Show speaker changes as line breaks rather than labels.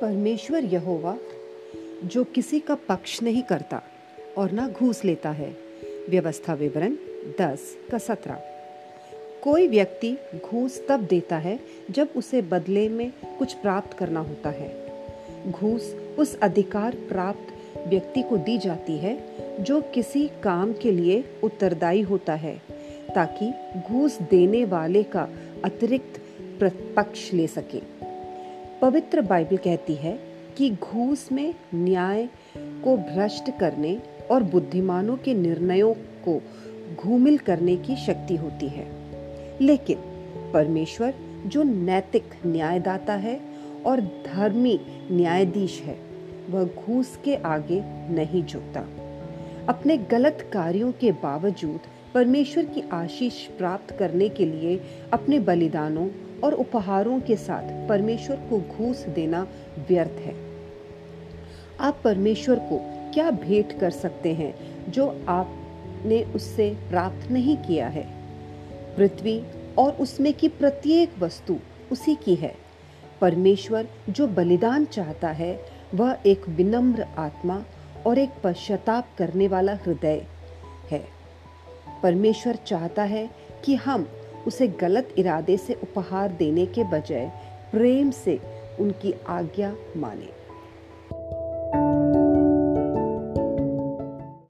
परमेश्वर यहोवा, जो किसी का पक्ष नहीं करता और ना घूस लेता है, व्यवस्था विवरण दस का सत्रह। कोई व्यक्ति घूस तब देता है जब उसे बदले में कुछ प्राप्त करना होता है। घूस उस अधिकार प्राप्त व्यक्ति को दी जाती है, जो किसी काम के लिए उत्तरदायी होता है, ताकि घूस देने वाले का अतिरिक्त पक्ष ले सके। पवित्र बाइबल कहती है कि घूस में न्याय को भ्रष्ट करने और बुद्धिमानों के निर्णयों को घूमिल करने की शक्ति होती है। लेकिन परमेश्वर, जो नैतिक न्यायदाता है और धर्मी न्यायाधीश है, वह घूस के आगे नहीं झुकता। अपने गलत कार्यों के बावजूद परमेश्वर की आशीष प्राप्त करने के लिए अपने बलिदानों और उपहारों के साथ परमेश्वर को घूस देना व्यर्थ है। आप परमेश्वर को क्या भेंट कर सकते हैं जो आपने उससे प्राप्त नहीं किया है? पृथ्वी और उसमें की प्रत्येक वस्तु उसी की है। परमेश्वर जो बलिदान चाहता है, वह एक विनम्र आत्मा और एक पश्चाताप करने वाला हृदय है। परमेश्वर चाहता है कि हम उसे गलत इरादे से उपहार देने के बजाय प्रेम से उनकी आज्ञा माने।